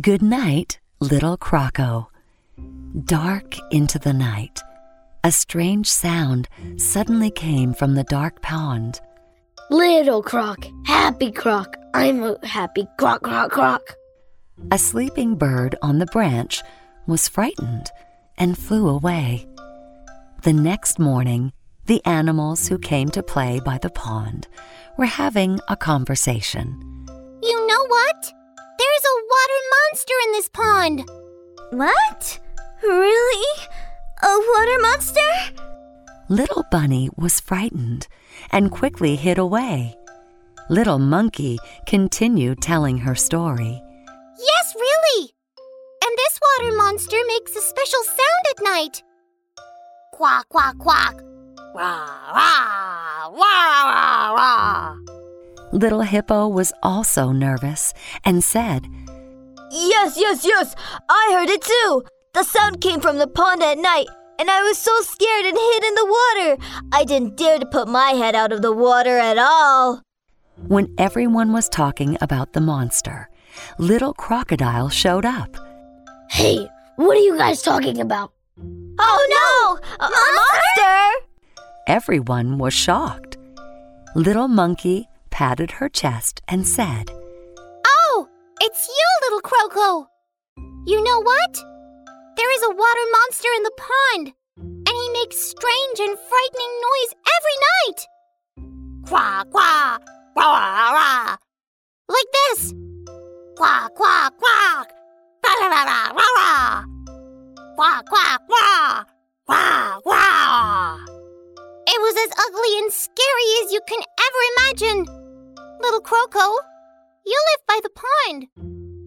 Good night, little Croco. Dark into the night, a strange sound suddenly came from the dark pond. Little Croc, happy Croc, I'm a happy Croc, Croc, Croc. A sleeping bird on the branch was frightened and flew away. The next morning, the animals who came to play by the pond were having a conversation. You know what? There's a water monster in this pond. What? Really? A water monster? Little Bunny was frightened and quickly hid away. Little Monkey continued telling her story. Yes, really. And this water monster makes a special sound at night. Quack, quack, quack. Rah, rah, rah, rah, rah. Little Hippo was also nervous and said, Yes, yes, yes. I heard it too. The sound came from the pond at night, and I was so scared and hid in the water. I didn't dare to put my head out of the water at all. When everyone was talking about the monster, Little Crocodile showed up. Hey, what are you guys talking about? Oh no! A, monster! Everyone was shocked. Little Monkey patted her chest and said, Oh, it's you, little Croco. You know what? There is a water monster in the pond, and he makes strange and frightening noise every night. Quack, quack, rah, rah. Like this. Quack, quack, quack. Rah, rah, rah, rah. Quack, quack, quack. Quack, quack. It was as ugly and scary as you can ever imagine. Little Croco, you live by the pond,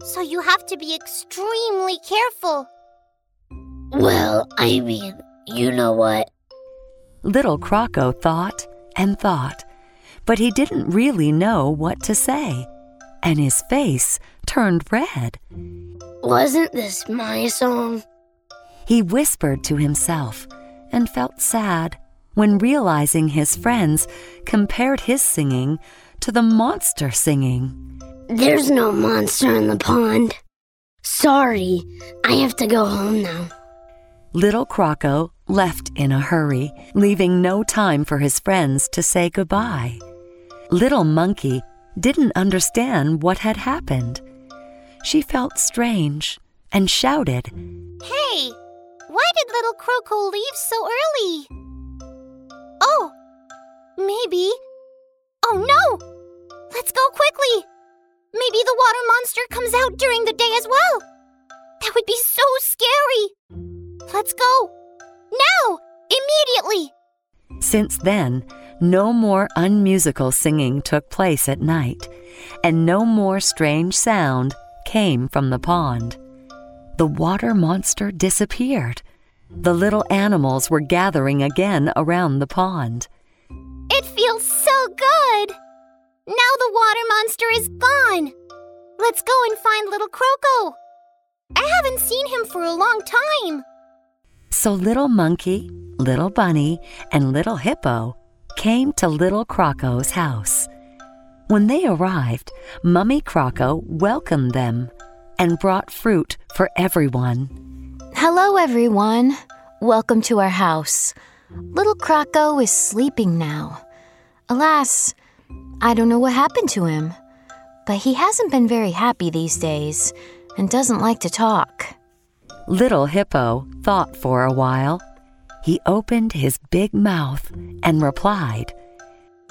so you have to be extremely careful. Well, I mean, you know what? Little Croco thought and thought, but he didn't really know what to say, and his face turned red. Wasn't this my song? He whispered to himself and felt sad when realizing his friends compared his singing to the monster singing. There's no monster in the pond. Sorry, I have to go home now. Little Croco left in a hurry, leaving no time for his friends to say goodbye. Little Monkey didn't understand what had happened. She felt strange and shouted, Hey, why did little Croco leave so early? Oh, maybe. Oh no! Let's go quickly! Maybe the water monster comes out during the day as well. That would be so scary. Let's go. Now! Immediately! Since then, no more unmusical singing took place at night, and no more strange sound came from the pond. The water monster disappeared. The little animals were gathering again around the pond. It feels so good! Now the water monster is gone. Let's go and find little Croco. I haven't seen him for a long time. So Little Monkey, Little Bunny, and Little Hippo came to Little Croco's house. When they arrived, Mummy Croco welcomed them and brought fruit for everyone. Hello, everyone. Welcome to our house. Little Croco is sleeping now. Alas, I don't know what happened to him, but he hasn't been very happy these days and doesn't like to talk. Little Hippo thought for a while. He opened his big mouth and replied,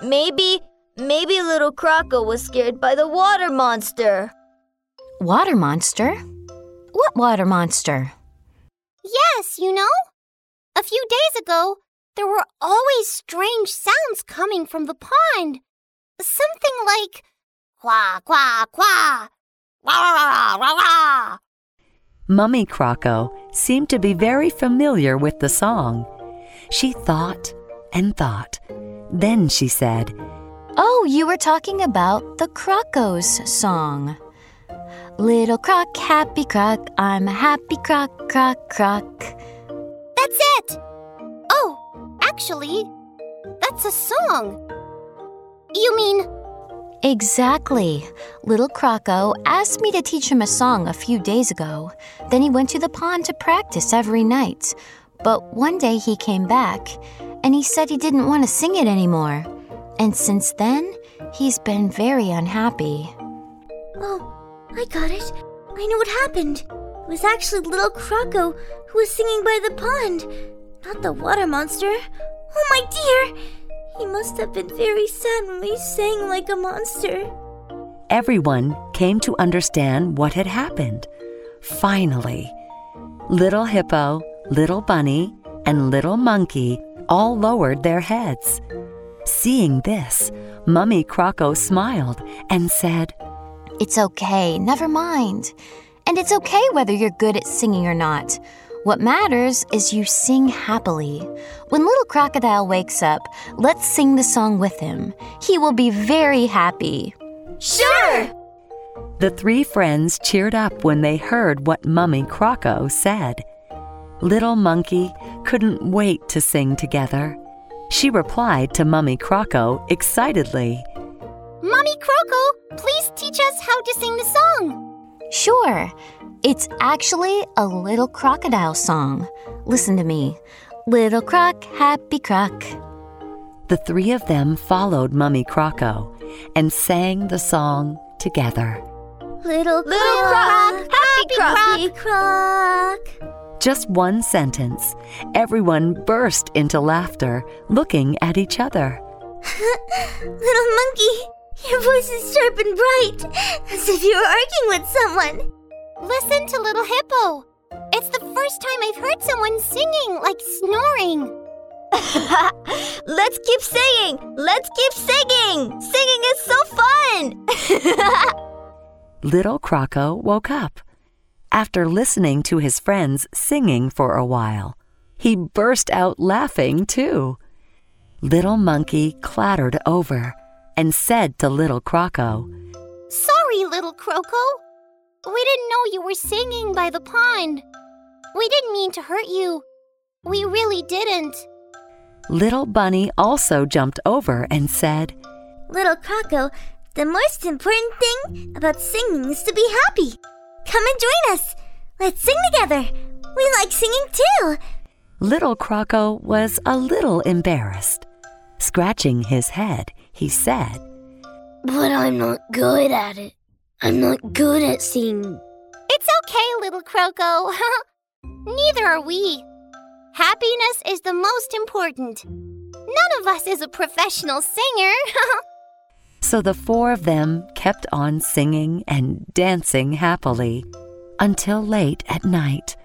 Maybe, maybe little Croco was scared by the water monster. Water monster? What water monster? Yes, you know? A few days ago, there were always strange sounds coming from the pond. Something like Quack, quack, quack. Rah, rah, rah, rah, rah. Mummy Croco seemed to be very familiar with the song. She thought and thought. Then she said, Oh, you were talking about the Crocos song. Little croc, happy croc, I'm a happy croc, croc, croc. That's it. Actually, that's a song. You mean Exactly. Little Croco asked me to teach him a song a few days ago. Then he went to the pond to practice every night. But one day he came back and he said he didn't want to sing it anymore. And since then, he's been very unhappy. Oh, I got it. I know what happened. It was actually little Croco who was singing by the pond, not the water monster. Oh, my dear! He must have been very sad when we sang like a monster. Everyone came to understand what had happened. Finally, Little Hippo, Little Bunny, and Little Monkey all lowered their heads. Seeing this, Mummy Croco smiled and said, It's okay, never mind. And it's okay whether you're good at singing or not. What matters is you sing happily. When little crocodile wakes up, let's sing the song with him. He will be very happy. Sure! The three friends cheered up when they heard what Mummy Croco said. Little Monkey couldn't wait to sing together. She replied to Mummy Croco excitedly. Mommy Croco, please teach us how to sing the song. Sure, it's actually a little crocodile song. Listen to me. Little croc, happy croc. The three of them followed Mummy Croco and sang the song together. Little, Little croc, happy croc. croc. Just one sentence. Everyone burst into laughter, looking at each other. Little monkey, your voice is sharp and bright, as if you were arguing with someone. Listen to Little Hippo. It's the first time I've heard someone singing like snoring. Let's keep singing! Let's keep singing! Singing is so fun! Little Croco woke up. After listening to his friends singing for a while, he burst out laughing too. Little Monkey clattered over and said to Little Croco, Sorry, Little Croco. We didn't know you were singing by the pond. We didn't mean to hurt you. We really didn't. Little Bunny also jumped over and said, Little Croco, the most important thing about singing is to be happy. Come and join us. Let's sing together. We like singing too. Little Croco was a little embarrassed. Scratching his head, he said, But I'm not good at it. I'm not good at singing. It's okay, Little Croco. Neither are we. Happiness is the most important. None of us is a professional singer. So the four of them kept on singing and dancing happily until late at night.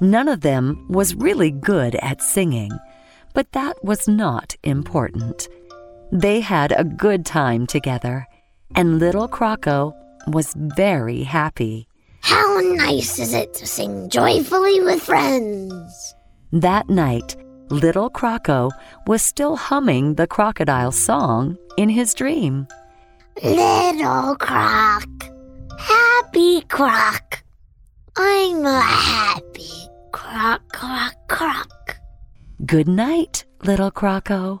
None of them was really good at singing, but that was not important. They had a good time together, and little Croco was very happy. How nice is it to sing joyfully with friends? That night, little Croco was still humming the crocodile song in his dream. Little croc, happy croc. I'm a happy croc, croc, croc. Good night, little Croco.